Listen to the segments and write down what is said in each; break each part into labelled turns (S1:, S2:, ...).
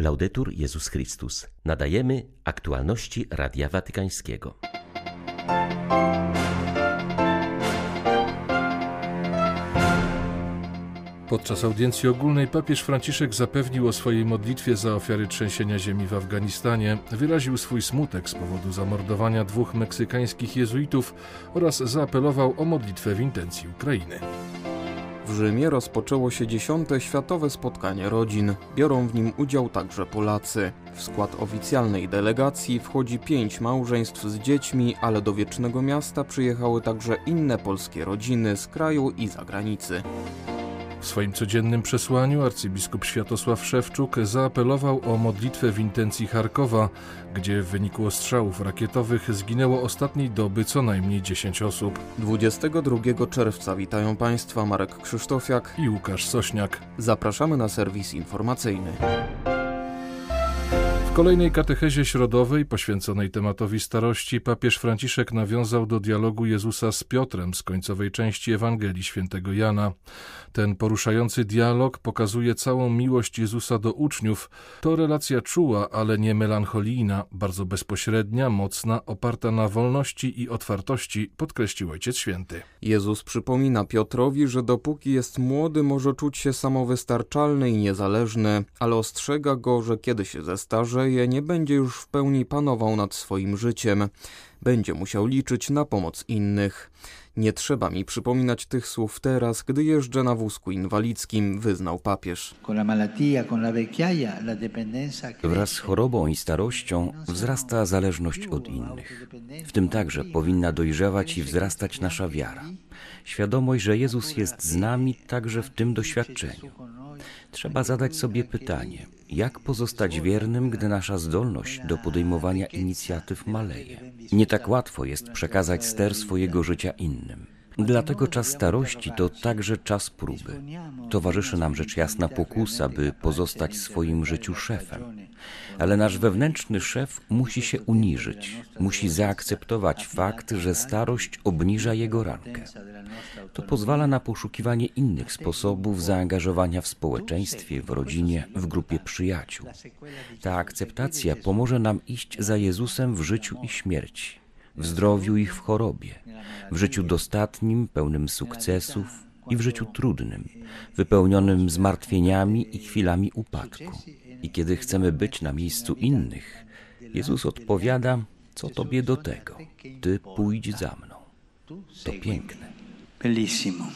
S1: Laudetur Jezus Chrystus. Nadajemy aktualności Radia Watykańskiego.
S2: Podczas audiencji ogólnej papież Franciszek zapewnił o swojej modlitwie za ofiary trzęsienia ziemi w Afganistanie, wyraził swój smutek z powodu zamordowania dwóch meksykańskich jezuitów oraz zaapelował o modlitwę w intencji Ukrainy.
S3: W Rzymie rozpoczęło się dziesiąte światowe spotkanie rodzin. Biorą w nim udział także Polacy. W skład oficjalnej delegacji wchodzi pięć małżeństw z dziećmi, ale do Wiecznego Miasta przyjechały także inne polskie rodziny z kraju i zagranicy.
S2: W swoim codziennym przesłaniu arcybiskup Światosław Szewczuk zaapelował o modlitwę w intencji Charkowa, gdzie w wyniku ostrzałów rakietowych zginęło ostatniej doby co najmniej 10 osób.
S3: 22 czerwca witają Państwa Marek Krzysztofiak
S2: i Łukasz Sośniak.
S3: Zapraszamy na serwis informacyjny.
S2: Kolejnej katechezie środowej poświęconej tematowi starości papież Franciszek nawiązał do dialogu Jezusa z Piotrem z końcowej części Ewangelii świętego Jana. Ten poruszający dialog pokazuje całą miłość Jezusa do uczniów. To relacja czuła, ale nie melancholijna, bardzo bezpośrednia, mocna, oparta na wolności i otwartości, podkreślił Ojciec Święty.
S3: Jezus przypomina Piotrowi, że dopóki jest młody, może czuć się samowystarczalny i niezależny, ale ostrzega go, że kiedy się nie będzie już w pełni panował nad swoim życiem. Będzie musiał liczyć na pomoc innych. Nie trzeba mi przypominać tych słów teraz, gdy jeżdżę na wózku inwalidzkim, wyznał papież.
S4: Wraz z chorobą i starością wzrasta zależność od innych. W tym także powinna dojrzewać i wzrastać nasza wiara. Świadomość, że Jezus jest z nami także w tym doświadczeniu. Trzeba zadać sobie pytanie, jak pozostać wiernym, gdy nasza zdolność do podejmowania inicjatyw maleje. Nie tak łatwo jest przekazać ster swojego życia innym. Dlatego czas starości to także czas próby. Towarzyszy nam rzecz jasna pokusa, by pozostać w swoim życiu szefem. Ale nasz wewnętrzny szef musi się uniżyć, musi zaakceptować fakt, że starość obniża jego rankę. To pozwala na poszukiwanie innych sposobów zaangażowania w społeczeństwie, w rodzinie, w grupie przyjaciół. Ta akceptacja pomoże nam iść za Jezusem w życiu i śmierci w zdrowiu i w chorobie, w życiu dostatnim, pełnym sukcesów i w życiu trudnym, wypełnionym zmartwieniami i chwilami upadku. I kiedy chcemy być na miejscu innych, Jezus odpowiada: Co tobie do tego? Ty pójdź za mną. To piękne. Bellissimo.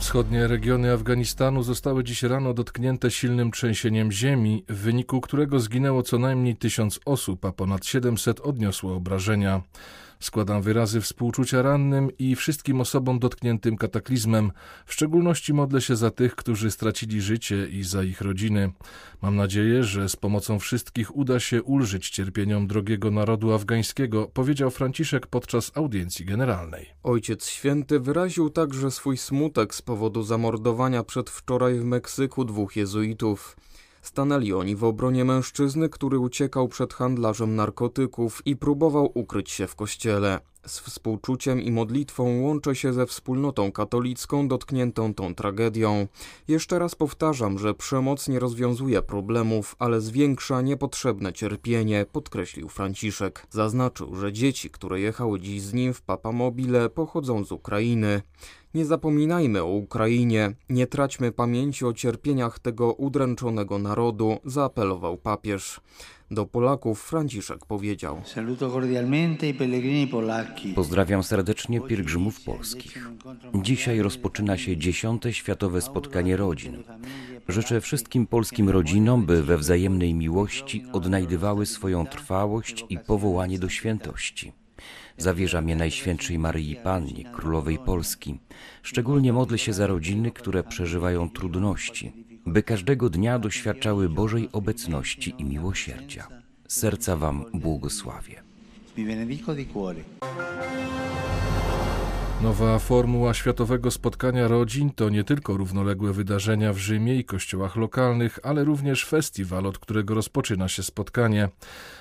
S2: Wschodnie regiony Afganistanu zostały dziś rano dotknięte silnym trzęsieniem ziemi, w wyniku którego zginęło co najmniej tysiąc osób, a ponad 700 odniosło obrażenia. Składam wyrazy współczucia rannym i wszystkim osobom dotkniętym kataklizmem. W szczególności modlę się za tych, którzy stracili życie i za ich rodziny. Mam nadzieję, że z pomocą wszystkich uda się ulżyć cierpieniom drogiego narodu afgańskiego, powiedział Franciszek podczas audiencji generalnej.
S3: Ojciec Święty wyraził także swój smutek z powodu zamordowania przedwczoraj w Meksyku dwóch jezuitów. Stanęli oni w obronie mężczyzny, który uciekał przed handlarzem narkotyków i próbował ukryć się w kościele. Z współczuciem i modlitwą łączę się ze wspólnotą katolicką dotkniętą tą tragedią. Jeszcze raz powtarzam, że przemoc nie rozwiązuje problemów, ale zwiększa niepotrzebne cierpienie, podkreślił Franciszek. Zaznaczył, że dzieci, które jechały dziś z nim w Papamobile, pochodzą z Ukrainy. Nie zapominajmy o Ukrainie, nie traćmy pamięci o cierpieniach tego udręczonego narodu, zaapelował papież. Do Polaków Franciszek powiedział:
S4: Pozdrawiam serdecznie pielgrzymów polskich. Dzisiaj rozpoczyna się dziesiąte światowe spotkanie rodzin. Życzę wszystkim polskim rodzinom, by we wzajemnej miłości odnajdywały swoją trwałość i powołanie do świętości. Zawierzam je Najświętszej Maryi Pannie, Królowej Polski. Szczególnie modlę się za rodziny, które przeżywają trudności, by każdego dnia doświadczały Bożej obecności i miłosierdzia. Serca Wam błogosławię.
S2: Nowa formuła Światowego Spotkania Rodzin to nie tylko równoległe wydarzenia w Rzymie i kościołach lokalnych, ale również festiwal, od którego rozpoczyna się spotkanie.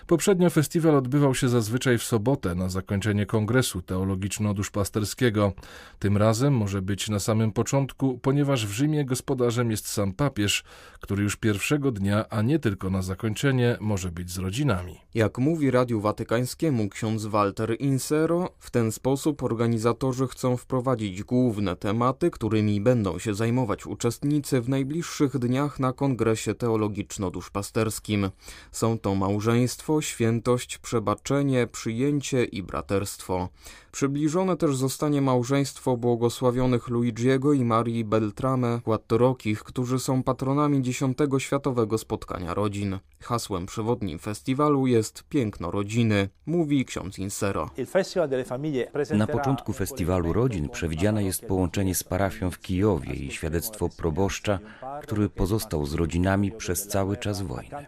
S2: Poprzednio festiwal odbywał się zazwyczaj w sobotę na zakończenie kongresu teologiczno-duszpasterskiego. Tym razem może być na samym początku, ponieważ w Rzymie gospodarzem jest sam papież, który już pierwszego dnia, a nie tylko na zakończenie, może być z rodzinami.
S3: Jak mówi Radiu Watykańskiemu ksiądz Walter Insero, w ten sposób organizatorzy chcą wprowadzić główne tematy, którymi będą się zajmować uczestnicy w najbliższych dniach na kongresie teologiczno-duszpasterskim. Są to małżeństwo, świętość, przebaczenie, przyjęcie i braterstwo. Przybliżone też zostanie małżeństwo błogosławionych Luigiego i Marii Beltrame Quattrokich, którzy są patronami dziesiątego Światowego Spotkania Rodzin. Hasłem przewodnim festiwalu jest Piękno Rodziny, mówi ksiądz Insero.
S4: Na początku festiwalu rodzin przewidziane jest połączenie z parafią w Kijowie i świadectwo proboszcza, który pozostał z rodzinami przez cały czas wojny.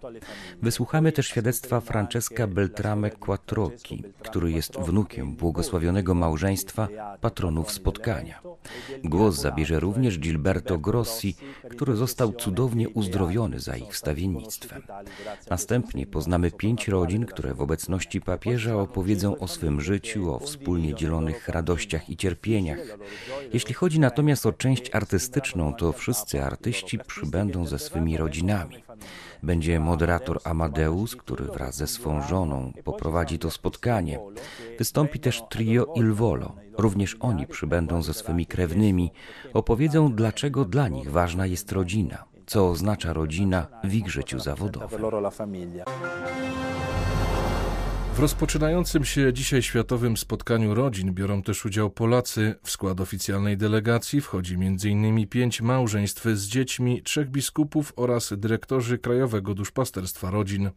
S4: Wysłuchamy też świadectwa Francesca Beltrame Quattrochi, który jest wnukiem błogosławionego małżeństwa patronów spotkania. Głos zabierze również Gilberto Grossi, który został cudownie uzdrowiony za ich wstawiennictwem. Następnie poznamy pięć rodzin, które w obecności papieża opowiedzą o swym życiu, o wspólnie dzielonych radościach i cierpieniach. Jeśli chodzi natomiast o część artystyczną, to wszyscy artyści przybędą ze swymi rodzinami. Będzie moderator Amadeus, który wraz ze swą żoną poprowadzi to spotkanie. Wystąpi też trio Il Volo. Również oni przybędą ze swymi krewnymi, opowiedzą, dlaczego dla nich ważna jest rodzina, co oznacza rodzina w ich życiu zawodowym.
S2: W rozpoczynającym się dzisiaj Światowym Spotkaniu Rodzin biorą też udział Polacy. W skład oficjalnej delegacji wchodzi m.in. pięć małżeństw z dziećmi, trzech biskupów oraz dyrektorzy Krajowego Duszpasterstwa Rodzin.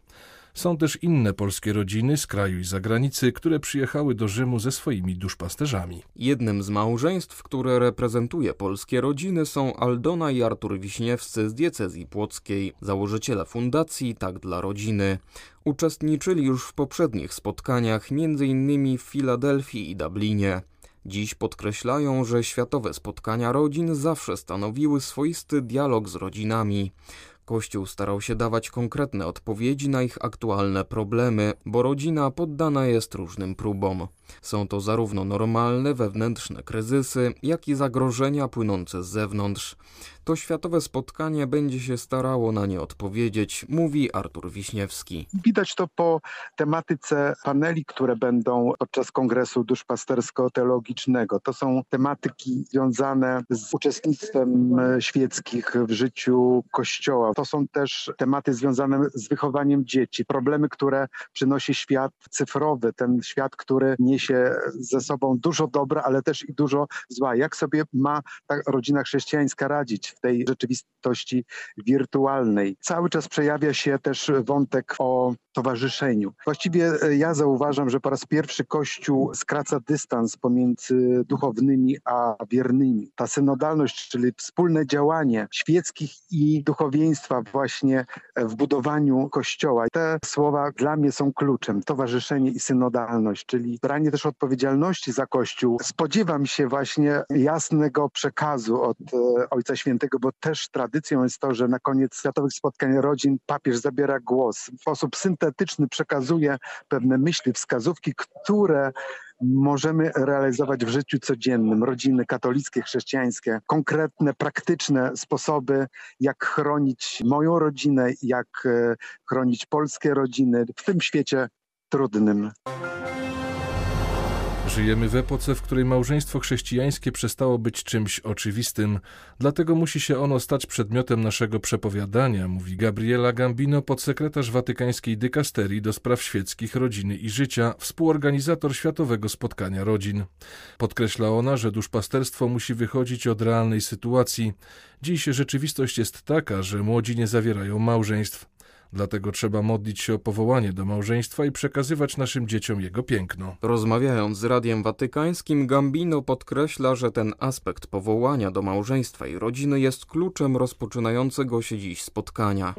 S2: Są też inne polskie rodziny z kraju i zagranicy, które przyjechały do Rzymu ze swoimi duszpasterzami.
S3: Jednym z małżeństw, które reprezentuje polskie rodziny są Aldona i Artur Wiśniewscy z diecezji płockiej, założyciele fundacji Tak dla Rodziny. Uczestniczyli już w poprzednich spotkaniach, m.in. w Filadelfii i Dublinie. Dziś podkreślają, że światowe spotkania rodzin zawsze stanowiły swoisty dialog z rodzinami. Kościół starał się dawać konkretne odpowiedzi na ich aktualne problemy, bo rodzina poddana jest różnym próbom. Są to zarówno normalne wewnętrzne kryzysy, jak i zagrożenia płynące z zewnątrz. To światowe spotkanie będzie się starało na nie odpowiedzieć, mówi Artur Wiśniewski.
S5: Widać to po tematyce paneli, które będą podczas Kongresu Duszpastersko-Teologicznego. To są tematyki związane z uczestnictwem świeckich w życiu Kościoła. To są też tematy związane z wychowaniem dzieci, problemy, które przynosi świat cyfrowy, ten świat, który niesie ze sobą dużo dobra, ale też i dużo zła. Jak sobie ma ta rodzina chrześcijańska radzić w tej rzeczywistości wirtualnej? Cały czas przejawia się też wątek o towarzyszeniu. Właściwie e, ja zauważam, że po raz pierwszy Kościół skraca dystans pomiędzy duchownymi a wiernymi. Ta synodalność, czyli wspólne działanie świeckich i duchowieństwa właśnie w budowaniu Kościoła. Te słowa dla mnie są kluczem. Towarzyszenie i synodalność, czyli branie też odpowiedzialności za Kościół. Spodziewam się właśnie jasnego przekazu od e, Ojca Świętego, bo też tradycją jest to, że na koniec Światowych Spotkań Rodzin papież zabiera głos w sposób syntetyczny, przekazuje pewne myśli, wskazówki, które możemy realizować w życiu codziennym. Rodziny katolickie, chrześcijańskie, konkretne, praktyczne sposoby, jak chronić moją rodzinę, jak e, chronić polskie rodziny w tym świecie trudnym.
S2: Żyjemy w epoce, w której małżeństwo chrześcijańskie przestało być czymś oczywistym, dlatego musi się ono stać przedmiotem naszego przepowiadania, mówi Gabriela Gambino, podsekretarz watykańskiej dykasterii do spraw świeckich, rodziny i życia, współorganizator Światowego Spotkania Rodzin. Podkreśla ona, że duszpasterstwo musi wychodzić od realnej sytuacji. Dziś rzeczywistość jest taka, że młodzi nie zawierają małżeństw. Dlatego trzeba modlić się o powołanie do małżeństwa i przekazywać naszym dzieciom jego piękno.
S3: Rozmawiając z Radiem Watykańskim, Gambino podkreśla, że ten aspekt powołania do małżeństwa i rodziny jest kluczem rozpoczynającego się dziś spotkania.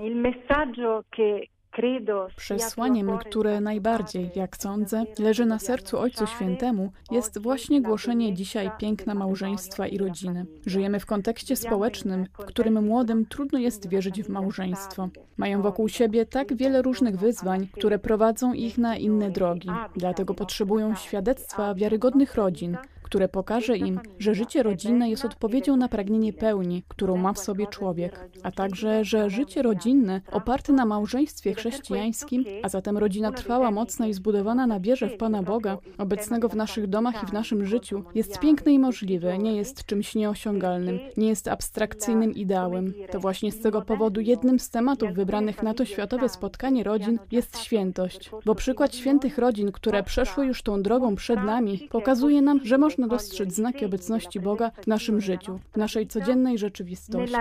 S6: Przesłaniem, które najbardziej, jak sądzę, leży na sercu Ojcu Świętemu, jest właśnie głoszenie dzisiaj piękna małżeństwa i rodziny. Żyjemy w kontekście społecznym, w którym młodym trudno jest wierzyć w małżeństwo. Mają wokół siebie tak wiele różnych wyzwań, które prowadzą ich na inne drogi. Dlatego potrzebują świadectwa wiarygodnych rodzin, które pokaże im, że życie rodzinne jest odpowiedzią na pragnienie pełni, którą ma w sobie człowiek, a także, że życie rodzinne oparte na małżeństwie chrześcijańskim, a zatem rodzina trwała, mocna i zbudowana na wierze w Pana Boga, obecnego w naszych domach i w naszym życiu, jest piękne i możliwe, nie jest czymś nieosiągalnym, nie jest abstrakcyjnym ideałem. To właśnie z tego powodu jednym z tematów wybranych na to światowe spotkanie rodzin jest świętość, bo przykład świętych rodzin, które przeszły już tą drogą przed nami, pokazuje nam, że można można dostrzec znaki obecności Boga w naszym życiu, w naszej codziennej rzeczywistości.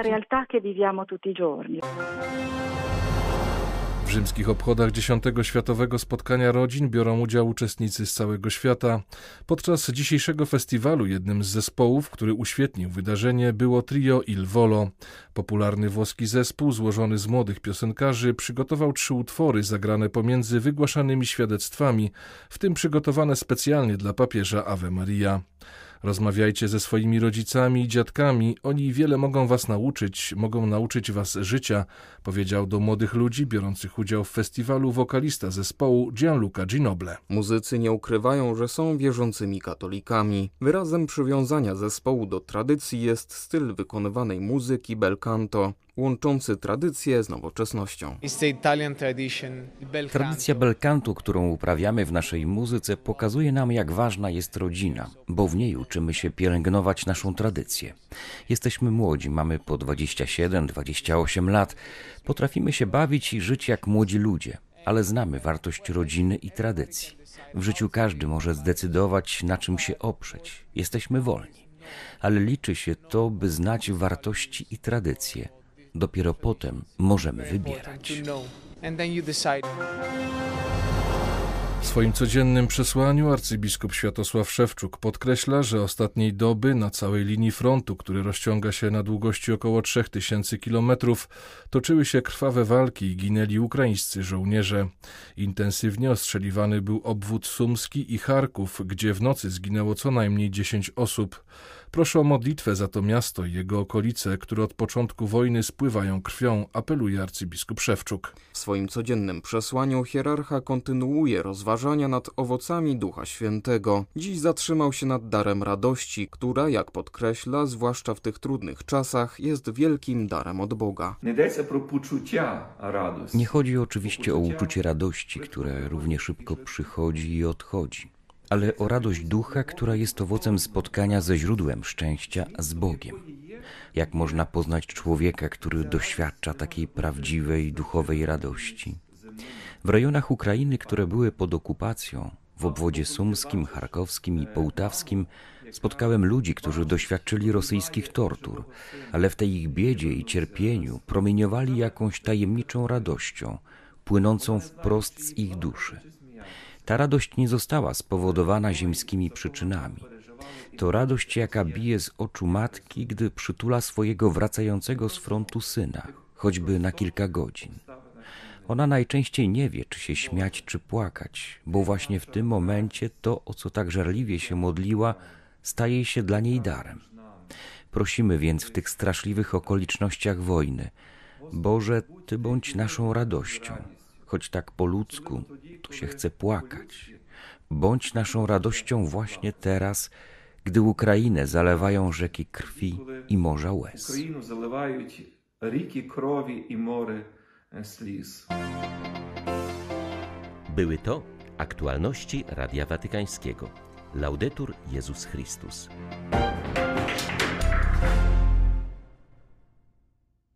S2: W rzymskich obchodach dziesiątego światowego spotkania rodzin biorą udział uczestnicy z całego świata. Podczas dzisiejszego festiwalu jednym z zespołów, który uświetnił wydarzenie, było trio Il Volo. Popularny włoski zespół złożony z młodych piosenkarzy przygotował trzy utwory zagrane pomiędzy wygłaszanymi świadectwami, w tym przygotowane specjalnie dla papieża Ave Maria. Rozmawiajcie ze swoimi rodzicami i dziadkami, oni wiele mogą was nauczyć, mogą nauczyć was życia, powiedział do młodych ludzi biorących udział w festiwalu wokalista zespołu Gianluca Ginoble.
S3: Muzycy nie ukrywają, że są wierzącymi katolikami. Wyrazem przywiązania zespołu do tradycji jest styl wykonywanej muzyki bel canto łączący tradycję z nowoczesnością.
S4: Tradycja belkantu, którą uprawiamy w naszej muzyce, pokazuje nam, jak ważna jest rodzina, bo w niej uczymy się pielęgnować naszą tradycję. Jesteśmy młodzi, mamy po 27-28 lat, potrafimy się bawić i żyć jak młodzi ludzie, ale znamy wartość rodziny i tradycji. W życiu każdy może zdecydować, na czym się oprzeć. Jesteśmy wolni. Ale liczy się to, by znać wartości i tradycje Dopiero potem możemy wybierać.
S2: W swoim codziennym przesłaniu arcybiskup Światosław Szewczuk podkreśla, że ostatniej doby na całej linii frontu, który rozciąga się na długości około 3000 kilometrów, toczyły się krwawe walki i ginęli ukraińscy żołnierze. Intensywnie ostrzeliwany był obwód sumski i Charków, gdzie w nocy zginęło co najmniej 10 osób. Proszę o modlitwę za to miasto i jego okolice, które od początku wojny spływają krwią, apeluje arcybiskup Szewczuk.
S3: W swoim codziennym przesłaniu hierarcha kontynuuje rozważania nad owocami Ducha Świętego. Dziś zatrzymał się nad darem radości, która, jak podkreśla, zwłaszcza w tych trudnych czasach, jest wielkim darem od Boga.
S4: Nie chodzi oczywiście o uczucie radości, które równie szybko przychodzi i odchodzi ale o radość ducha, która jest owocem spotkania ze źródłem szczęścia, z Bogiem. Jak można poznać człowieka, który doświadcza takiej prawdziwej duchowej radości? W rejonach Ukrainy, które były pod okupacją, w obwodzie sumskim, charkowskim i połtawskim, spotkałem ludzi, którzy doświadczyli rosyjskich tortur, ale w tej ich biedzie i cierpieniu promieniowali jakąś tajemniczą radością, płynącą wprost z ich duszy. Ta radość nie została spowodowana ziemskimi przyczynami. To radość, jaka bije z oczu matki, gdy przytula swojego wracającego z frontu syna, choćby na kilka godzin. Ona najczęściej nie wie, czy się śmiać, czy płakać, bo właśnie w tym momencie to, o co tak żarliwie się modliła, staje się dla niej darem. Prosimy więc w tych straszliwych okolicznościach wojny, Boże, Ty bądź naszą radością choć tak po ludzku, to się chce płakać. Bądź naszą radością właśnie teraz, gdy Ukrainę zalewają rzeki krwi i morza łez. Ukrainę zalewają i morze
S1: e, sliz. Były to aktualności Radia Watykańskiego. Laudetur Jezus Chrystus.